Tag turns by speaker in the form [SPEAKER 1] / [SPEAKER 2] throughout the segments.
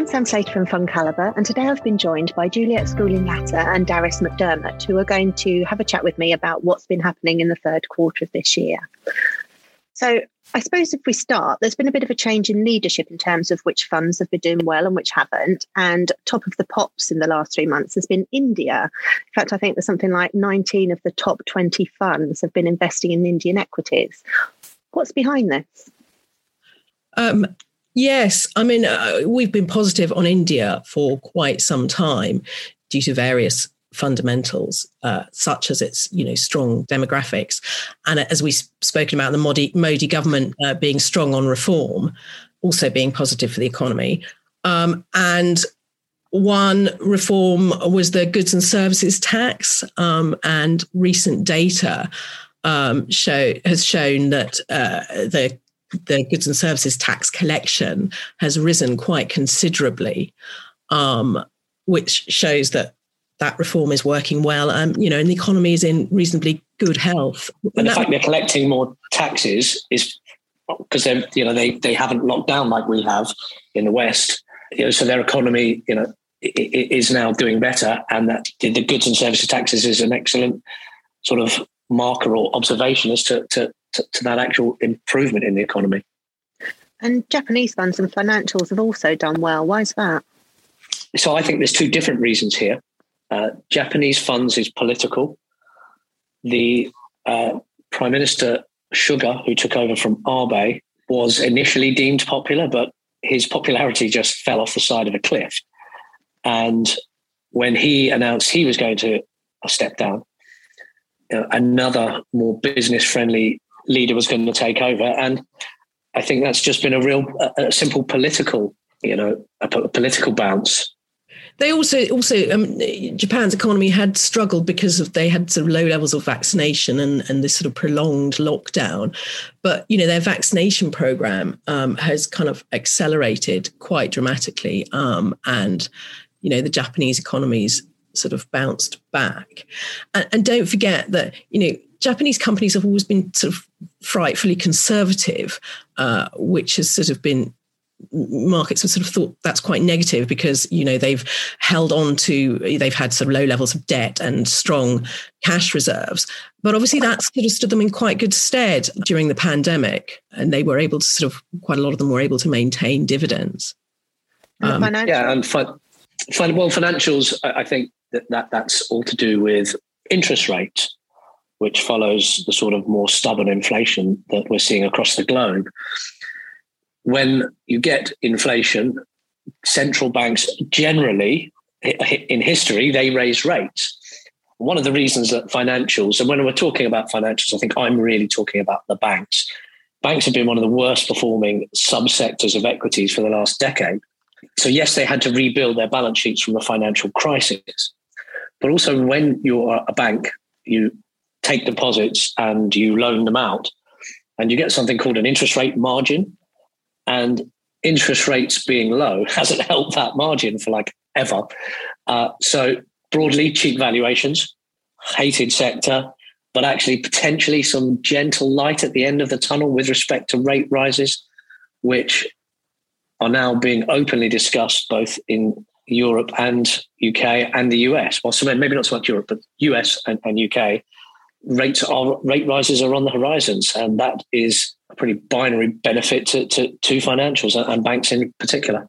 [SPEAKER 1] I'm Sam Slater from Fund Calibre, and today I've been joined by Juliet Schooling Latter and Darius McDermott, who are going to have a chat with me about what's been happening in the third quarter of this year. So, I suppose if we start, there's been a bit of a change in leadership in terms of which funds have been doing well and which haven't. And top of the pops in the last three months has been India. In fact, I think there's something like 19 of the top 20 funds have been investing in Indian equities. What's behind this?
[SPEAKER 2] Um, yes, I mean, uh, we've been positive on India for quite some time due to various fundamentals, uh, such as its you know strong demographics, and as we've spoken about the Modi, Modi government uh, being strong on reform, also being positive for the economy, um, and one reform was the goods and services tax, um, and recent data um, show has shown that uh, the the goods and services tax collection has risen quite considerably, um, which shows that that reform is working well. Um, you know, and the economy is in reasonably good health.
[SPEAKER 3] And, and the fact they're collecting more taxes is because they you know they they haven't locked down like we have in the West. You know, so their economy, you know, is now doing better, and that the goods and services taxes is an excellent sort of marker or observation as to, to, to, to that actual improvement in the economy.
[SPEAKER 1] And Japanese funds and financials have also done well. Why is that?
[SPEAKER 3] So I think there's two different reasons here. Uh, Japanese funds is political. The uh, Prime Minister Suga, who took over from Abe, was initially deemed popular, but his popularity just fell off the side of a cliff. And when he announced he was going to step down, you another more business friendly leader was going to take over. And I think that's just been a real, a, a simple political, you know, a, a political bounce
[SPEAKER 2] they also also um, Japan's economy had struggled because of they had sort of low levels of vaccination and and this sort of prolonged lockdown, but you know their vaccination program um, has kind of accelerated quite dramatically, um, and you know the Japanese economies sort of bounced back. And, and don't forget that, you know, Japanese companies have always been sort of frightfully conservative, uh, which has sort of been markets have sort of thought that's quite negative because you know they've held on to they've had sort of low levels of debt and strong cash reserves but obviously that sort of stood them in quite good stead during the pandemic and they were able to sort of quite a lot of them were able to maintain dividends
[SPEAKER 3] um, yeah and fi- well financials i think that, that that's all to do with interest rates, which follows the sort of more stubborn inflation that we're seeing across the globe. When you get inflation, central banks generally, in history, they raise rates. One of the reasons that financials, and when we're talking about financials, I think I'm really talking about the banks. Banks have been one of the worst performing subsectors of equities for the last decade. So, yes, they had to rebuild their balance sheets from the financial crisis. But also, when you're a bank, you take deposits and you loan them out, and you get something called an interest rate margin. And interest rates being low hasn't helped that margin for like ever. Uh, so, broadly, cheap valuations, hated sector, but actually potentially some gentle light at the end of the tunnel with respect to rate rises, which are now being openly discussed both in Europe and UK and the US. Well, so maybe not so much Europe, but US and, and UK rates are rate rises are on the horizons, and that is a pretty binary benefit to to, to financials and banks in particular.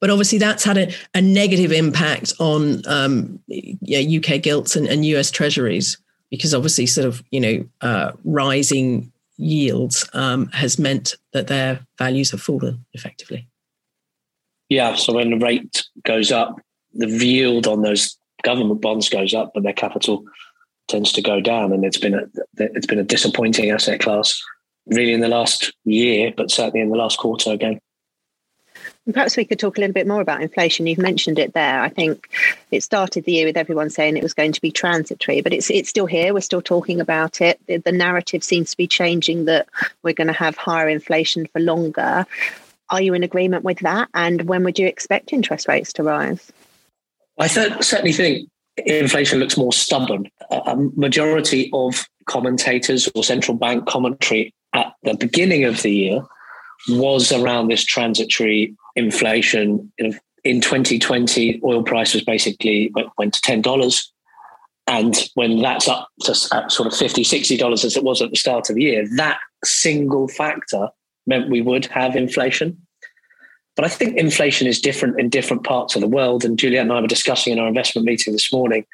[SPEAKER 2] But obviously, that's had a, a negative impact on um, yeah, UK gilts and, and, US treasuries because obviously, sort of you know, uh, rising yields um, has meant that their values have fallen effectively.
[SPEAKER 3] Yeah, so when the rate goes up, the yield on those government bonds goes up, but their capital tends to go down, and it's been a it's been a disappointing asset class, really in the last year, but certainly in the last quarter again.
[SPEAKER 1] Perhaps we could talk a little bit more about inflation. You've mentioned it there. I think it started the year with everyone saying it was going to be transitory, but it's it's still here. We're still talking about it. The, the narrative seems to be changing that we're going to have higher inflation for longer. Are you in agreement with that? And when would you expect interest rates to rise?
[SPEAKER 3] I certainly think inflation looks more stubborn. A majority of commentators or central bank commentary at the beginning of the year was around this transitory inflation in 2020, oil price was basically went to ten dollars, and when that's up to sort of 50 60 dollars as it was at the start of the year, that single factor meant we would have inflation. But I think inflation is different in different parts of the world. And Juliet and I were discussing in our investment meeting this morning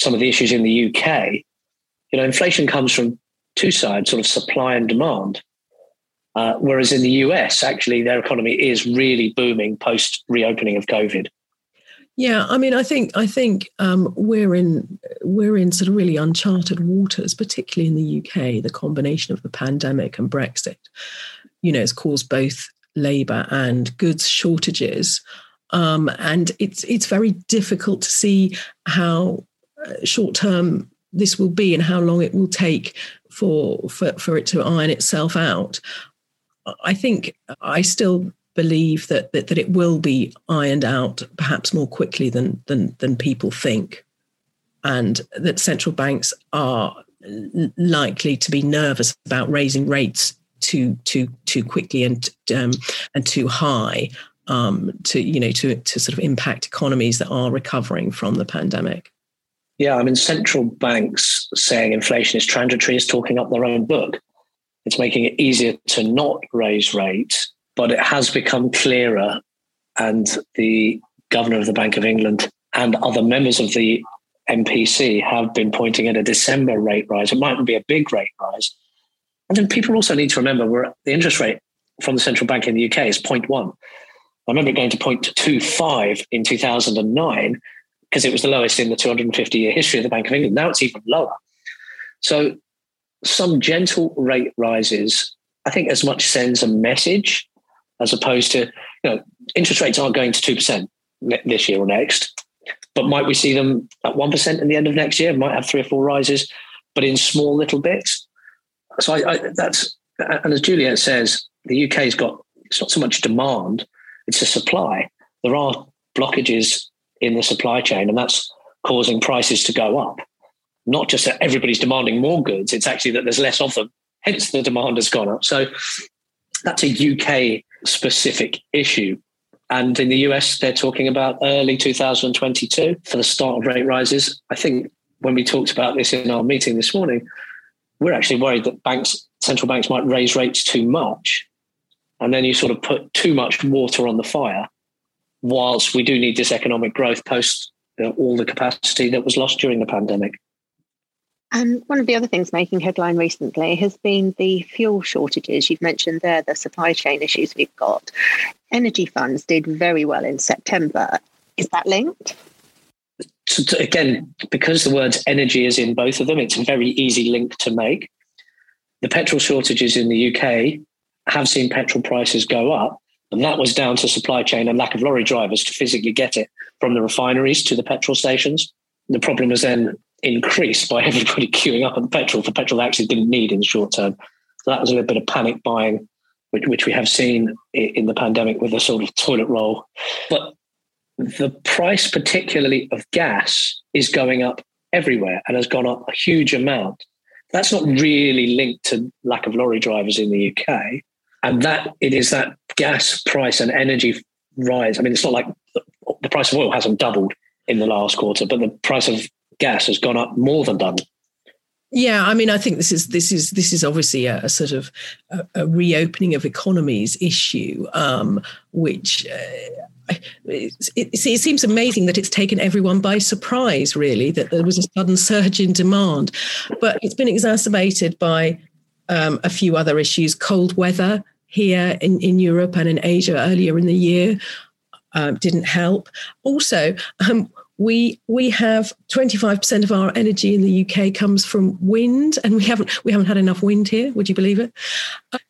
[SPEAKER 3] some of the issues in the UK. You know, inflation comes from two sides, sort of supply and demand. Uh, whereas in the US, actually, their economy is really booming post reopening of COVID.
[SPEAKER 2] Yeah, I mean, I think I think um, we're in we're in sort of really uncharted waters, particularly in the UK. The combination of the pandemic and Brexit, you know, has caused both labour and goods shortages, um, and it's it's very difficult to see how uh, short term this will be and how long it will take for for for it to iron itself out. I think I still believe that, that that it will be ironed out perhaps more quickly than than than people think, and that central banks are likely to be nervous about raising rates too too too quickly and um, and too high um, to you know to to sort of impact economies that are recovering from the pandemic.
[SPEAKER 3] Yeah, I mean, central banks saying inflation is transitory is talking up their own book. It's making it easier to not raise rates but it has become clearer. And the governor of the Bank of England and other members of the MPC have been pointing at a December rate rise. It mightn't be a big rate rise. And then people also need to remember where the interest rate from the central bank in the UK is 0.1. I remember it going to 0.25 in 2009 because it was the lowest in the 250 year history of the Bank of England. Now it's even lower. So some gentle rate rises, I think, as much sends a message as opposed to, you know, interest rates aren't going to 2% this year or next, but might we see them at 1% in the end of next year? Might have three or four rises, but in small little bits. So I, I, that's, and as Juliet says, the UK's got, it's not so much demand, it's a supply. There are blockages in the supply chain, and that's causing prices to go up. Not just that everybody's demanding more goods, it's actually that there's less of them. Hence, the demand has gone up. So that's a UK specific issue. And in the US, they're talking about early 2022 for the start of rate rises. I think when we talked about this in our meeting this morning, we're actually worried that banks, central banks might raise rates too much. And then you sort of put too much water on the fire, whilst we do need this economic growth post you know, all the capacity that was lost during the pandemic.
[SPEAKER 1] And one of the other things making headline recently has been the fuel shortages. You've mentioned there the supply chain issues we've got. Energy funds did very well in September. Is that linked?
[SPEAKER 3] So again, because the words energy is in both of them, it's a very easy link to make. The petrol shortages in the UK have seen petrol prices go up, and that was down to supply chain and lack of lorry drivers to physically get it from the refineries to the petrol stations. The problem was then increased by everybody queuing up at petrol for petrol they actually didn't need in the short term. So that was a little bit of panic buying, which, which we have seen in the pandemic with a sort of toilet roll. But the price, particularly of gas, is going up everywhere and has gone up a huge amount. That's not really linked to lack of lorry drivers in the UK. And that it is that gas price and energy rise. I mean, it's not like the price of oil hasn't doubled in the last quarter, but the price of gas has gone up more than double.
[SPEAKER 2] Yeah, I mean, I think this is this is this is obviously a, a sort of a, a, reopening of economies issue, um, which uh, it, it, it, seems amazing that it's taken everyone by surprise. Really, that there was a sudden surge in demand, but it's been exacerbated by um, a few other issues: cold weather here in, in Europe and in Asia earlier in the year. Um, didn't help. Also, um, we we have 25% of our energy in the UK comes from wind and we haven't we haven't had enough wind here would you believe it?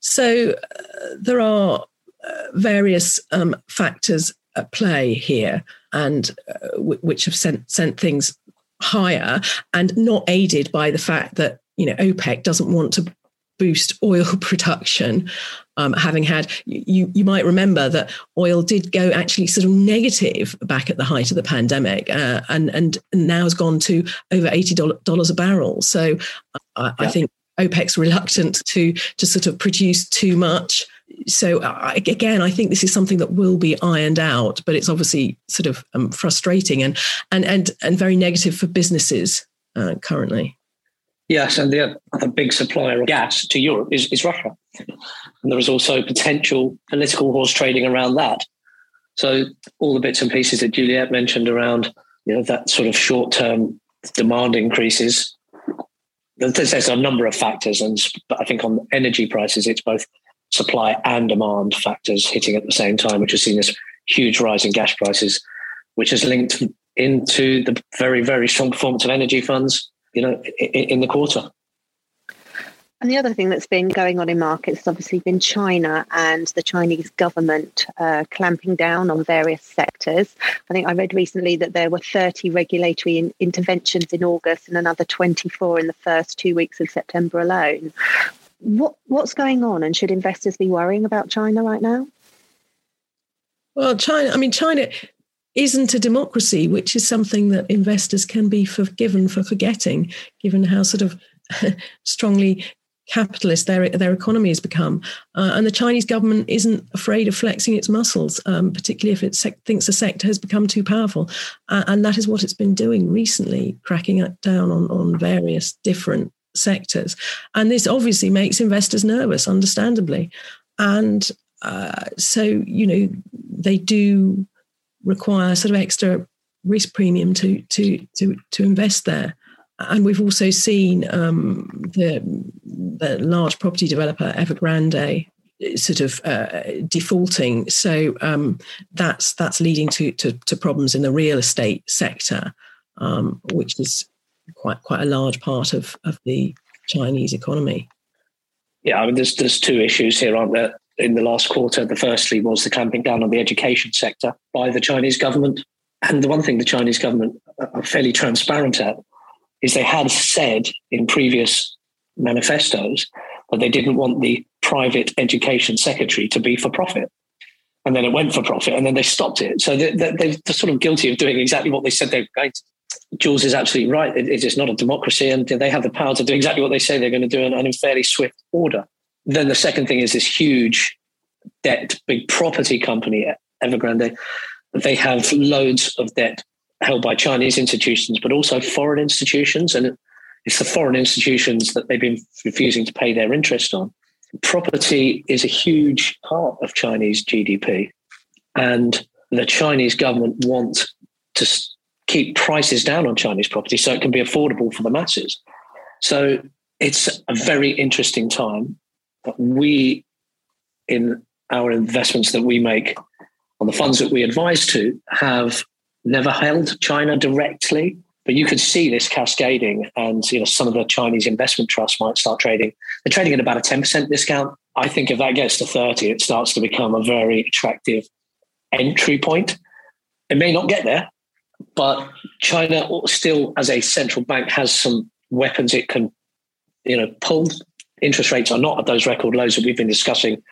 [SPEAKER 2] So uh, there are uh, various um, factors at play here and uh, w- which have sent sent things higher and not aided by the fact that you know OPEC doesn't want to boost oil production um, having had you you might remember that oil did go actually sort of negative back at the height of the pandemic uh, and and now has gone to over eighty dollars a barrel. So I, yeah. I, think OPEC's reluctant to to sort of produce too much so again, I think this is something that will be ironed out, but it's obviously sort of um, frustrating and and and and very negative for businesses uh, currently.
[SPEAKER 3] Yes, and the other big supplier of gas to Europe is, is Russia. And there is also potential political horse trading around that. So all the bits and pieces that Juliet mentioned around you know that sort of short term demand increases. There's a number of factors, and I think on energy prices, it's both supply and demand factors hitting at the same time, which has seen this huge rise in gas prices, which has linked into the very, very strong performance of energy funds, you know, in, in the quarter.
[SPEAKER 1] And the other thing that's been going on in markets has obviously been China and the Chinese government uh, clamping down on various sectors. I think I read recently that there were 30 regulatory in- interventions in August and another 24 in the first two weeks of September alone. What what's going on, and should investors be worrying about China right now?
[SPEAKER 2] Well, China. I mean, China isn't a democracy, which is something that investors can be forgiven for forgetting, given how sort of strongly capitalist their their economy has become, uh, and the Chinese government isn't afraid of flexing its muscles, um, particularly if it sec- thinks the sector has become too powerful, uh, and that is what it's been doing recently, cracking down on on various different sectors, and this obviously makes investors nervous, understandably, and uh, so you know they do require sort of extra risk premium to to to to invest there and we've also seen um, the, the large property developer Evergrande sort of uh, defaulting. So um, that's that's leading to, to, to problems in the real estate sector, um, which is quite quite a large part of of the Chinese economy.
[SPEAKER 3] Yeah, I mean, there's there's two issues here, aren't there? In the last quarter, the firstly was the clamping down on the education sector by the Chinese government, and the one thing the Chinese government are fairly transparent at is they had said in previous manifestos that they didn't want the private education secretary to be for profit. And then it went for profit and then they stopped it. So they, they, sort of guilty of doing exactly what they said they were going to. Jules is absolutely right. It, it is not a democracy and they have the power to do exactly what they say they're going to do and in fairly swift order. Then the second thing is this huge debt, big property company, Evergrande. They have loads of debt held by Chinese institutions, but also foreign institutions. And it's the foreign institutions that they've been refusing to pay their interest on. Property is a huge part of Chinese GDP. And the Chinese government want to keep prices down on Chinese property so it can be affordable for the masses. So it's a very interesting time. We, in our investments that we make on the funds that we advise to, have never held China directly, but you could see this cascading, and you know some of the Chinese investment trusts might start trading. They're trading at about a ten percent discount. I think if that gets to thirty, it starts to become a very attractive entry point. It may not get there, but China still, as a central bank, has some weapons it can, you know, pull. Interest rates are not at those record lows that we've been discussing,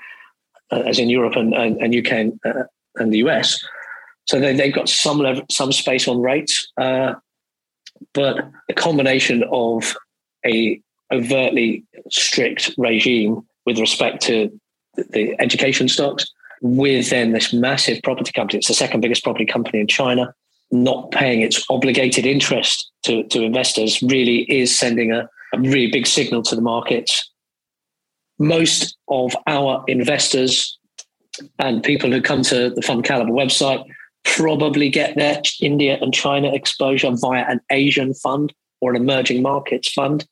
[SPEAKER 3] uh, as in Europe and, and, and UK and, uh, and the US. So they, they've got some level, some space on rates, uh, but a combination of a overtly strict regime with respect to the education stocks, with then this massive property company. It's the second biggest property company in China. Not paying its obligated interest to, to investors really is sending a, a really big signal to the markets. Most of our investors and people who come to the Fund Calibre website probably get their India and China exposure via an Asian fund or an emerging markets fund.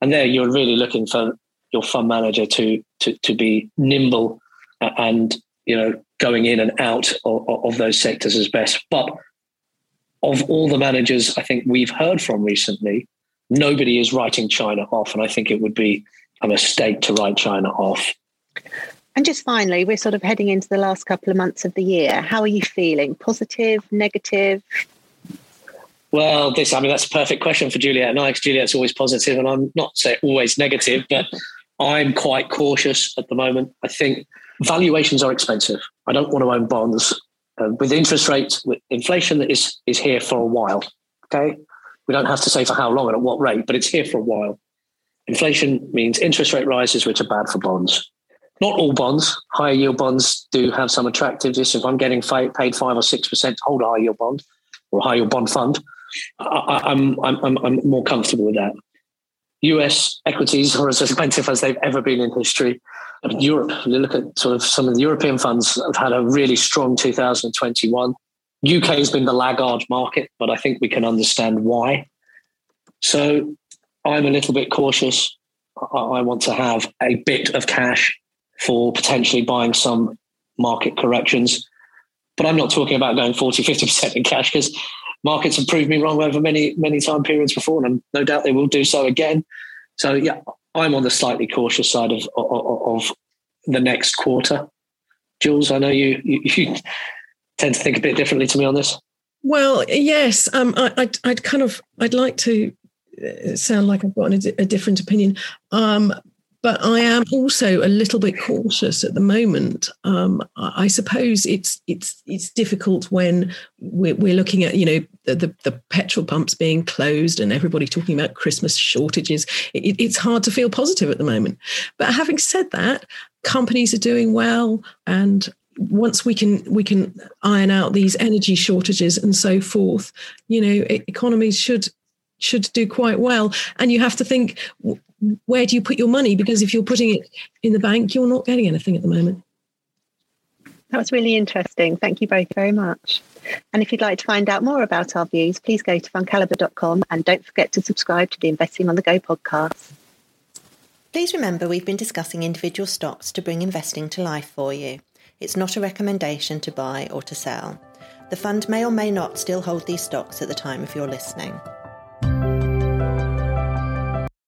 [SPEAKER 3] And there you're really looking for your fund manager to to, to be nimble and you know going in and out of, of those sectors as best. But of all the managers I think we've heard from recently, nobody is writing China off. And I think it would be a mistake to write China off.
[SPEAKER 1] And just finally, we're sort of heading into the last couple of months of the year. How are you feeling? Positive, negative?
[SPEAKER 3] Well, this, I mean, that's a perfect question for Juliet and I, because Juliet's always positive and I'm not say always negative, but I'm quite cautious at the moment. I think valuations are expensive. I don't want to own bonds. Um, with interest rates, with inflation that is, is here for a while. Okay. We don't have to say for how long and at what rate, but it's here for a while. Inflation means interest rate rises, which are bad for bonds not all bonds. Higher yield bonds do have some attractiveness. If I'm getting paid five or six percent to hold a high yield bond or a high yield bond fund, I, I'm, I'm I'm more comfortable with that. US equities are as expensive as they've ever been in history. Europe, you look at sort of some of the European funds have had a really strong 2021. UK has been the laggard market, but I think we can understand why. So I'm a little bit cautious. I want to have a bit of cash for potentially buying some market corrections. But I'm not talking about going 40, 50% in cash because markets have proved me wrong over many, many time periods before, and no doubt they will do so again. So, yeah, I'm on the slightly cautious side of, of, of the next quarter. Jules, I know you, you, you tend to think a bit differently to me on this.
[SPEAKER 2] Well, yes, um, I, would I'd kind of I'd like to sound like I've got a, a different opinion. Um, but I am also a little bit cautious at the moment. Um, I suppose it's it's it's difficult when we're, we're looking at you know the, the, petrol pumps being closed and everybody talking about Christmas shortages. It, it's hard to feel positive at the moment. But having said that, companies are doing well, and once we can we can iron out these energy shortages and so forth, you know, economies should should do quite well. And you have to think, where do you put your money? Because if you're putting it in the bank, you're not getting anything at the moment.
[SPEAKER 1] That was really interesting. Thank you both very much. And if you'd like to find out more about our views, please go to fundcalibre.com and don't forget to subscribe to the Investing on the Go podcast.
[SPEAKER 4] Please remember we've been discussing individual stocks to bring investing to life for you. It's not a recommendation to buy or to sell. The fund may or may not still hold these stocks at the time of your listening.